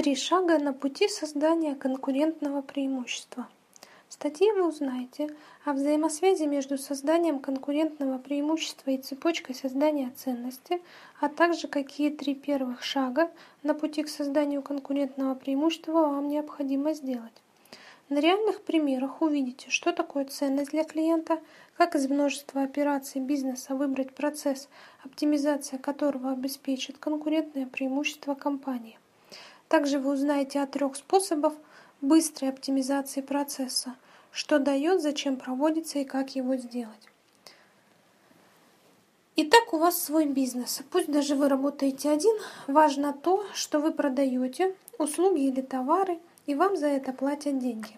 Три шага на пути создания конкурентного преимущества. В статье вы узнаете о взаимосвязи между созданием конкурентного преимущества и цепочкой создания ценности, а также какие три первых шага на пути к созданию конкурентного преимущества вам необходимо сделать. На реальных примерах увидите, что такое ценность для клиента, как из множества операций бизнеса выбрать процесс, оптимизация которого обеспечит конкурентное преимущество компании. Также вы узнаете о трех способах быстрой оптимизации процесса, что дает, зачем проводится и как его сделать. Итак, у вас свой бизнес. Пусть даже вы работаете один, важно то, что вы продаете услуги или товары, и вам за это платят деньги.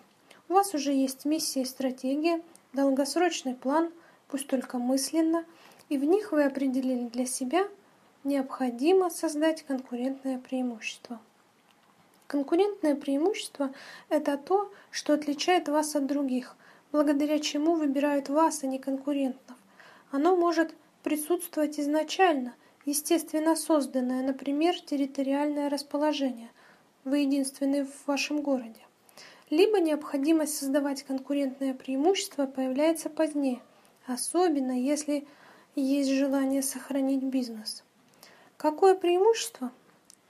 У вас уже есть миссия и стратегия, долгосрочный план, пусть только мысленно, и в них вы определили для себя необходимо создать конкурентное преимущество. Конкурентное преимущество – это то, что отличает вас от других, благодаря чему выбирают вас, а не конкурентов. Оно может присутствовать изначально, естественно созданное, например, территориальное расположение. Вы единственный в вашем городе. Либо необходимость создавать конкурентное преимущество появляется позднее, особенно если есть желание сохранить бизнес. Какое преимущество?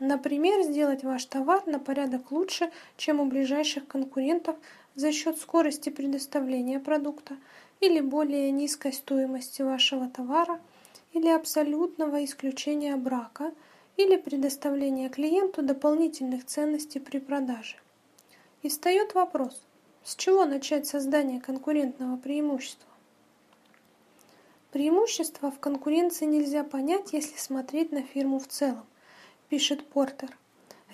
Например, сделать ваш товар на порядок лучше, чем у ближайших конкурентов за счет скорости предоставления продукта или более низкой стоимости вашего товара или абсолютного исключения брака или предоставления клиенту дополнительных ценностей при продаже. И встает вопрос, с чего начать создание конкурентного преимущества? Преимущество в конкуренции нельзя понять, если смотреть на фирму в целом пишет Портер.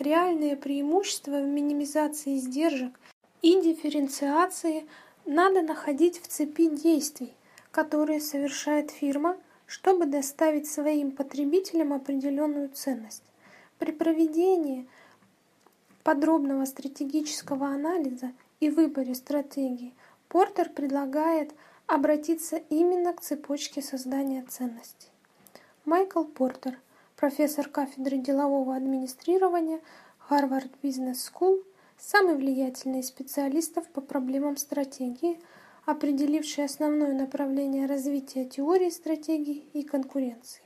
Реальные преимущества в минимизации издержек и дифференциации надо находить в цепи действий, которые совершает фирма, чтобы доставить своим потребителям определенную ценность. При проведении подробного стратегического анализа и выборе стратегии Портер предлагает обратиться именно к цепочке создания ценностей. Майкл Портер – профессор кафедры делового администрирования Harvard Business School, самый влиятельный из специалистов по проблемам стратегии, определивший основное направление развития теории стратегии и конкуренции.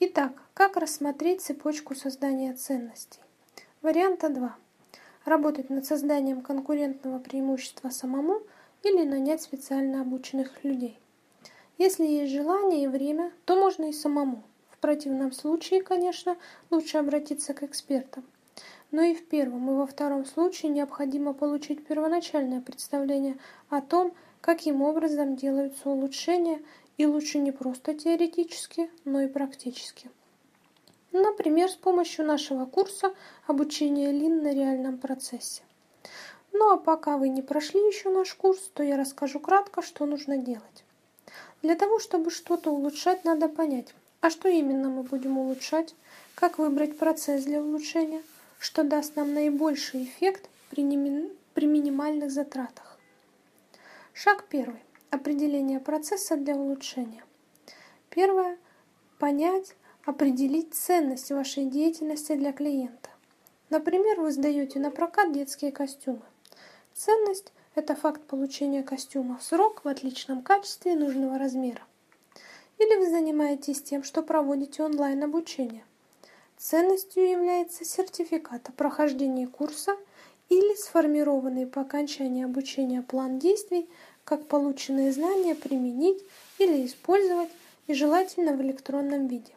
Итак, как рассмотреть цепочку создания ценностей? Варианта 2. Работать над созданием конкурентного преимущества самому или нанять специально обученных людей. Если есть желание и время, то можно и самому – противном случае, конечно, лучше обратиться к экспертам. Но и в первом, и во втором случае необходимо получить первоначальное представление о том, каким образом делаются улучшения, и лучше не просто теоретически, но и практически. Например, с помощью нашего курса обучения Лин на реальном процессе. Ну а пока вы не прошли еще наш курс, то я расскажу кратко, что нужно делать. Для того, чтобы что-то улучшать, надо понять, а что именно мы будем улучшать? Как выбрать процесс для улучшения? Что даст нам наибольший эффект при, при минимальных затратах? Шаг первый. Определение процесса для улучшения. Первое. Понять, определить ценность вашей деятельности для клиента. Например, вы сдаете на прокат детские костюмы. Ценность – это факт получения костюма в срок в отличном качестве нужного размера. Или вы занимаетесь тем, что проводите онлайн-обучение. Ценностью является сертификат о прохождении курса или сформированный по окончании обучения план действий, как полученные знания применить или использовать и желательно в электронном виде.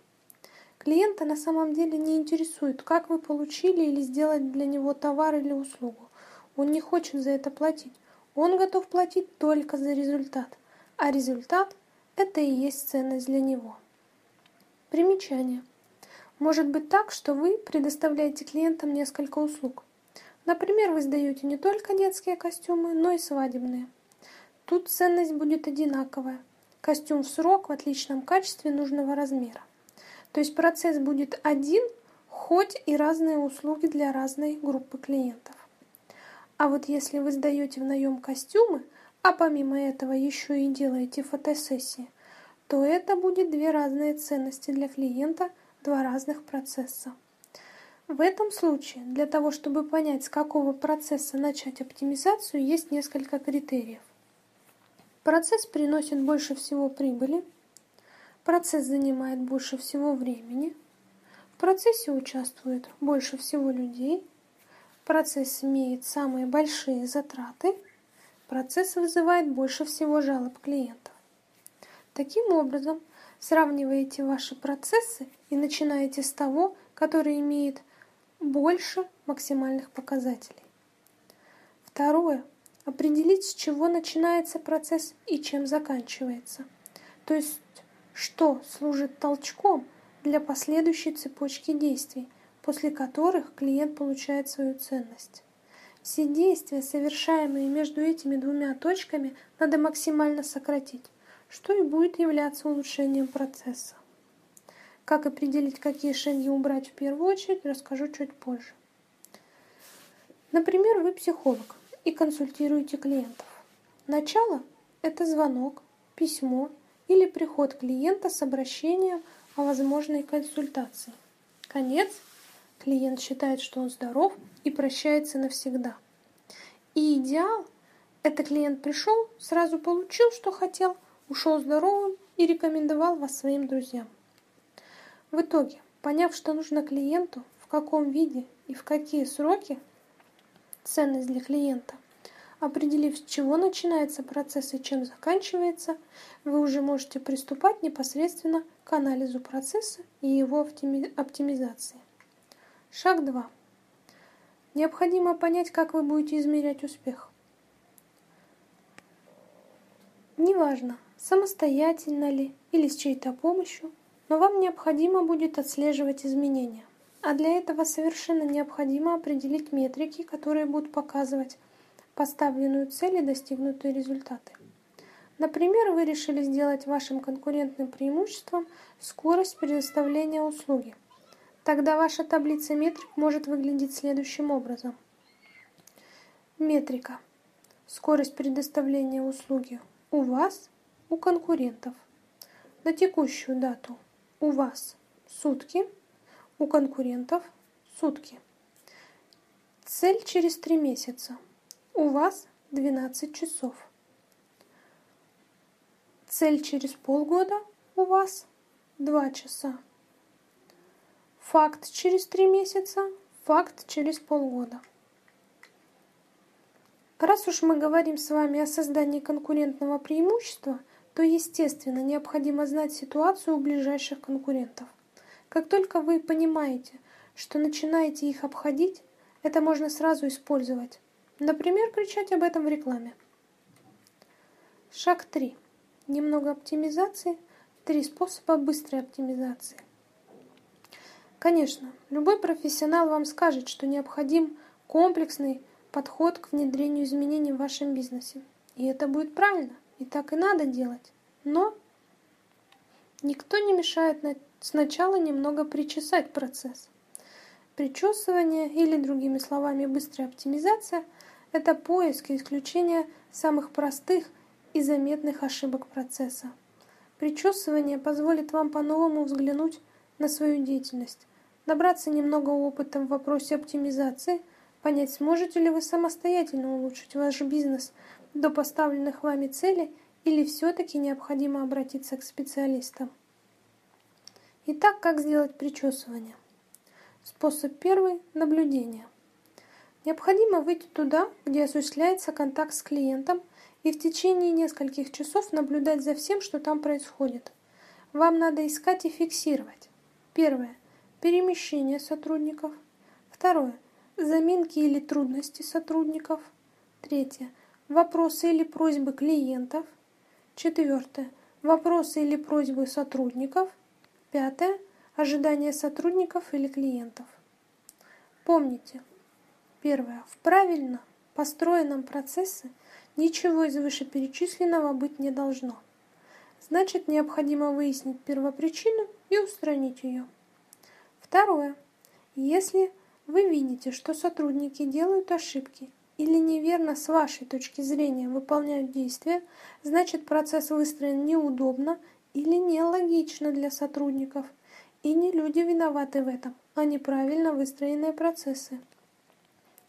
Клиента на самом деле не интересует, как вы получили или сделали для него товар или услугу. Он не хочет за это платить. Он готов платить только за результат. А результат это и есть ценность для него. Примечание. Может быть так, что вы предоставляете клиентам несколько услуг. Например, вы сдаете не только детские костюмы, но и свадебные. Тут ценность будет одинаковая. Костюм в срок в отличном качестве нужного размера. То есть процесс будет один, хоть и разные услуги для разной группы клиентов. А вот если вы сдаете в наем костюмы, а помимо этого еще и делаете фотосессии, то это будет две разные ценности для клиента, два разных процесса. В этом случае для того, чтобы понять, с какого процесса начать оптимизацию, есть несколько критериев. Процесс приносит больше всего прибыли, процесс занимает больше всего времени, в процессе участвует больше всего людей, процесс имеет самые большие затраты, процесс вызывает больше всего жалоб клиентов. Таким образом, сравниваете ваши процессы и начинаете с того, который имеет больше максимальных показателей. Второе. Определить, с чего начинается процесс и чем заканчивается. То есть, что служит толчком для последующей цепочки действий, после которых клиент получает свою ценность. Все действия, совершаемые между этими двумя точками, надо максимально сократить, что и будет являться улучшением процесса. Как определить, какие шаги убрать в первую очередь, расскажу чуть позже. Например, вы психолог и консультируете клиентов. Начало – это звонок, письмо или приход клиента с обращением о возможной консультации. Конец – клиент считает, что он здоров и прощается навсегда. И идеал – это клиент пришел, сразу получил, что хотел, ушел здоровым и рекомендовал вас своим друзьям. В итоге, поняв, что нужно клиенту, в каком виде и в какие сроки, ценность для клиента, определив, с чего начинается процесс и чем заканчивается, вы уже можете приступать непосредственно к анализу процесса и его оптимизации. Шаг 2. Необходимо понять, как вы будете измерять успех. Неважно, самостоятельно ли или с чьей-то помощью, но вам необходимо будет отслеживать изменения. А для этого совершенно необходимо определить метрики, которые будут показывать поставленную цель и достигнутые результаты. Например, вы решили сделать вашим конкурентным преимуществом скорость предоставления услуги. Тогда ваша таблица метрик может выглядеть следующим образом. Метрика. Скорость предоставления услуги у вас, у конкурентов. На текущую дату у вас сутки, у конкурентов сутки. Цель через три месяца. У вас 12 часов. Цель через полгода у вас 2 часа. Факт через 3 месяца, факт через полгода. Раз уж мы говорим с вами о создании конкурентного преимущества – то, естественно, необходимо знать ситуацию у ближайших конкурентов. Как только вы понимаете, что начинаете их обходить, это можно сразу использовать. Например, кричать об этом в рекламе. Шаг 3. Немного оптимизации. Три способа быстрой оптимизации. Конечно, любой профессионал вам скажет, что необходим комплексный подход к внедрению изменений в вашем бизнесе. И это будет правильно. И так и надо делать. Но никто не мешает сначала немного причесать процесс. Причесывание или, другими словами, быстрая оптимизация – это поиск и исключение самых простых и заметных ошибок процесса. Причесывание позволит вам по-новому взглянуть на свою деятельность, набраться немного опыта в вопросе оптимизации, понять, сможете ли вы самостоятельно улучшить ваш бизнес – до поставленных вами целей или все-таки необходимо обратиться к специалистам. Итак, как сделать причесывание? Способ первый – наблюдение. Необходимо выйти туда, где осуществляется контакт с клиентом, и в течение нескольких часов наблюдать за всем, что там происходит. Вам надо искать и фиксировать. Первое – перемещение сотрудников. Второе – заминки или трудности сотрудников. Третье – Вопросы или просьбы клиентов. Четвертое. Вопросы или просьбы сотрудников. Пятое. Ожидания сотрудников или клиентов. Помните. Первое. В правильно построенном процессе ничего из вышеперечисленного быть не должно. Значит, необходимо выяснить первопричину и устранить ее. Второе. Если вы видите, что сотрудники делают ошибки или неверно с вашей точки зрения выполняют действия, значит процесс выстроен неудобно или нелогично для сотрудников, и не люди виноваты в этом, а неправильно выстроенные процессы.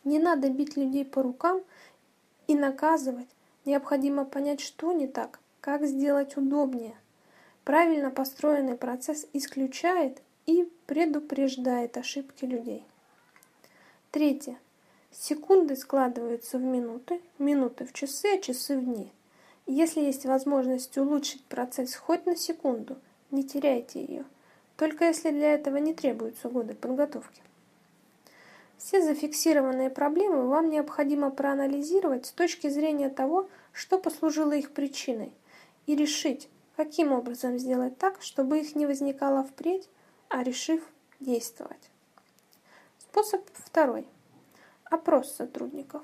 Не надо бить людей по рукам и наказывать. Необходимо понять, что не так, как сделать удобнее. Правильно построенный процесс исключает и предупреждает ошибки людей. Третье. Секунды складываются в минуты, минуты в часы, а часы в дни. Если есть возможность улучшить процесс хоть на секунду, не теряйте ее, только если для этого не требуются годы подготовки. Все зафиксированные проблемы вам необходимо проанализировать с точки зрения того, что послужило их причиной, и решить, каким образом сделать так, чтобы их не возникало впредь, а решив действовать. Способ второй. Опрос сотрудников.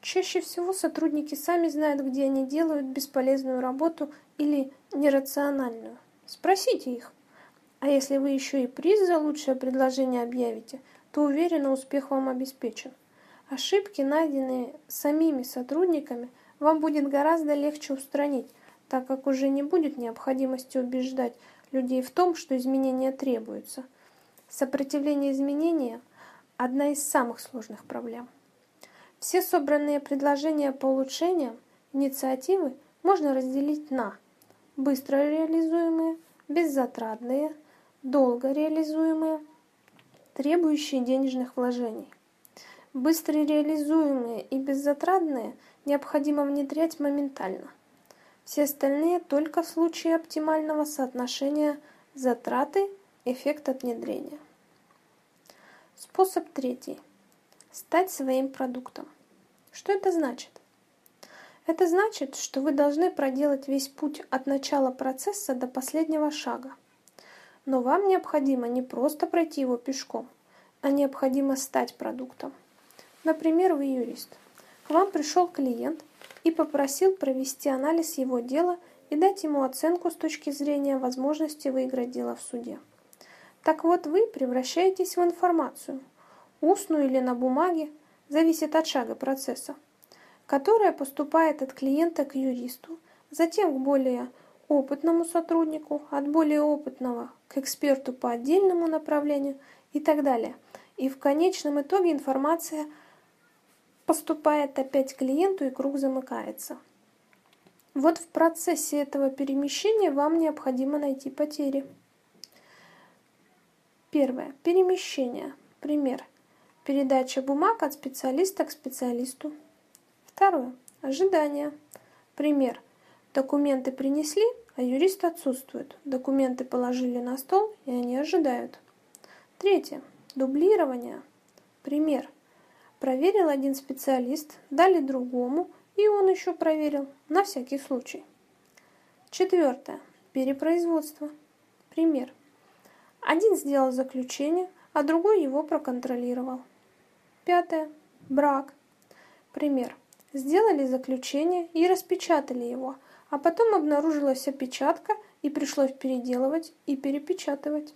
Чаще всего сотрудники сами знают, где они делают бесполезную работу или нерациональную. Спросите их. А если вы еще и приз за лучшее предложение объявите, то уверенно успех вам обеспечен. Ошибки, найденные самими сотрудниками, вам будет гораздо легче устранить, так как уже не будет необходимости убеждать людей в том, что изменения требуются. Сопротивление изменениям – одна из самых сложных проблем. Все собранные предложения по улучшениям, инициативы можно разделить на быстро реализуемые, беззатратные, долго реализуемые, требующие денежных вложений. Быстро реализуемые и беззатратные необходимо внедрять моментально. Все остальные только в случае оптимального соотношения затраты эффект от внедрения. Способ третий. Стать своим продуктом. Что это значит? Это значит, что вы должны проделать весь путь от начала процесса до последнего шага. Но вам необходимо не просто пройти его пешком, а необходимо стать продуктом. Например, вы юрист. К вам пришел клиент и попросил провести анализ его дела и дать ему оценку с точки зрения возможности выиграть дело в суде. Так вот, вы превращаетесь в информацию, устную или на бумаге, зависит от шага процесса, которая поступает от клиента к юристу, затем к более опытному сотруднику, от более опытного к эксперту по отдельному направлению и так далее. И в конечном итоге информация – поступает опять клиенту и круг замыкается. Вот в процессе этого перемещения вам необходимо найти потери. Первое. Перемещение. Пример. Передача бумаг от специалиста к специалисту. Второе. Ожидание. Пример. Документы принесли, а юрист отсутствует. Документы положили на стол, и они ожидают. Третье. Дублирование. Пример. Проверил один специалист, дали другому, и он еще проверил, на всякий случай. Четвертое. Перепроизводство. Пример. Один сделал заключение, а другой его проконтролировал. Пятое. Брак. Пример. Сделали заключение и распечатали его, а потом обнаружилась опечатка и пришлось переделывать и перепечатывать.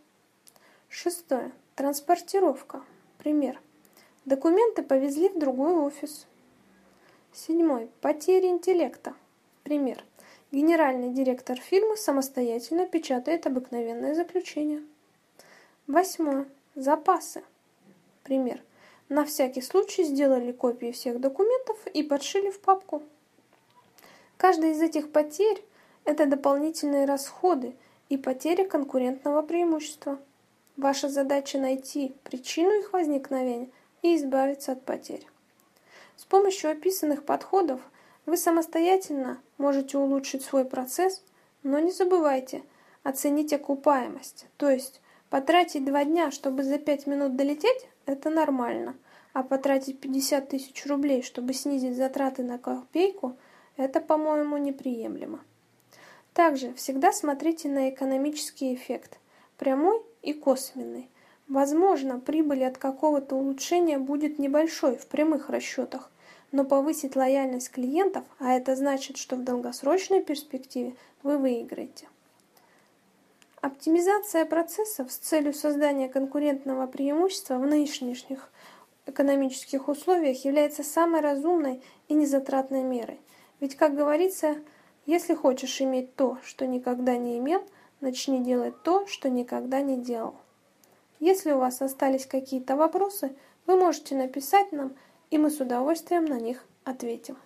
Шестое. Транспортировка. Пример. Документы повезли в другой офис. Седьмой. Потери интеллекта. Пример. Генеральный директор фирмы самостоятельно печатает обыкновенное заключение. Восьмое. Запасы. Пример. На всякий случай сделали копии всех документов и подшили в папку. Каждая из этих потерь – это дополнительные расходы и потеря конкурентного преимущества. Ваша задача найти причину их возникновения – и избавиться от потерь. С помощью описанных подходов вы самостоятельно можете улучшить свой процесс, но не забывайте оценить окупаемость, то есть потратить два дня, чтобы за пять минут долететь, это нормально, а потратить 50 тысяч рублей, чтобы снизить затраты на копейку, это, по-моему, неприемлемо. Также всегда смотрите на экономический эффект, прямой и косвенный. Возможно, прибыль от какого-то улучшения будет небольшой в прямых расчетах, но повысить лояльность клиентов, а это значит, что в долгосрочной перспективе вы выиграете. Оптимизация процессов с целью создания конкурентного преимущества в нынешних экономических условиях является самой разумной и незатратной мерой. Ведь, как говорится, если хочешь иметь то, что никогда не имел, начни делать то, что никогда не делал. Если у вас остались какие-то вопросы, вы можете написать нам, и мы с удовольствием на них ответим.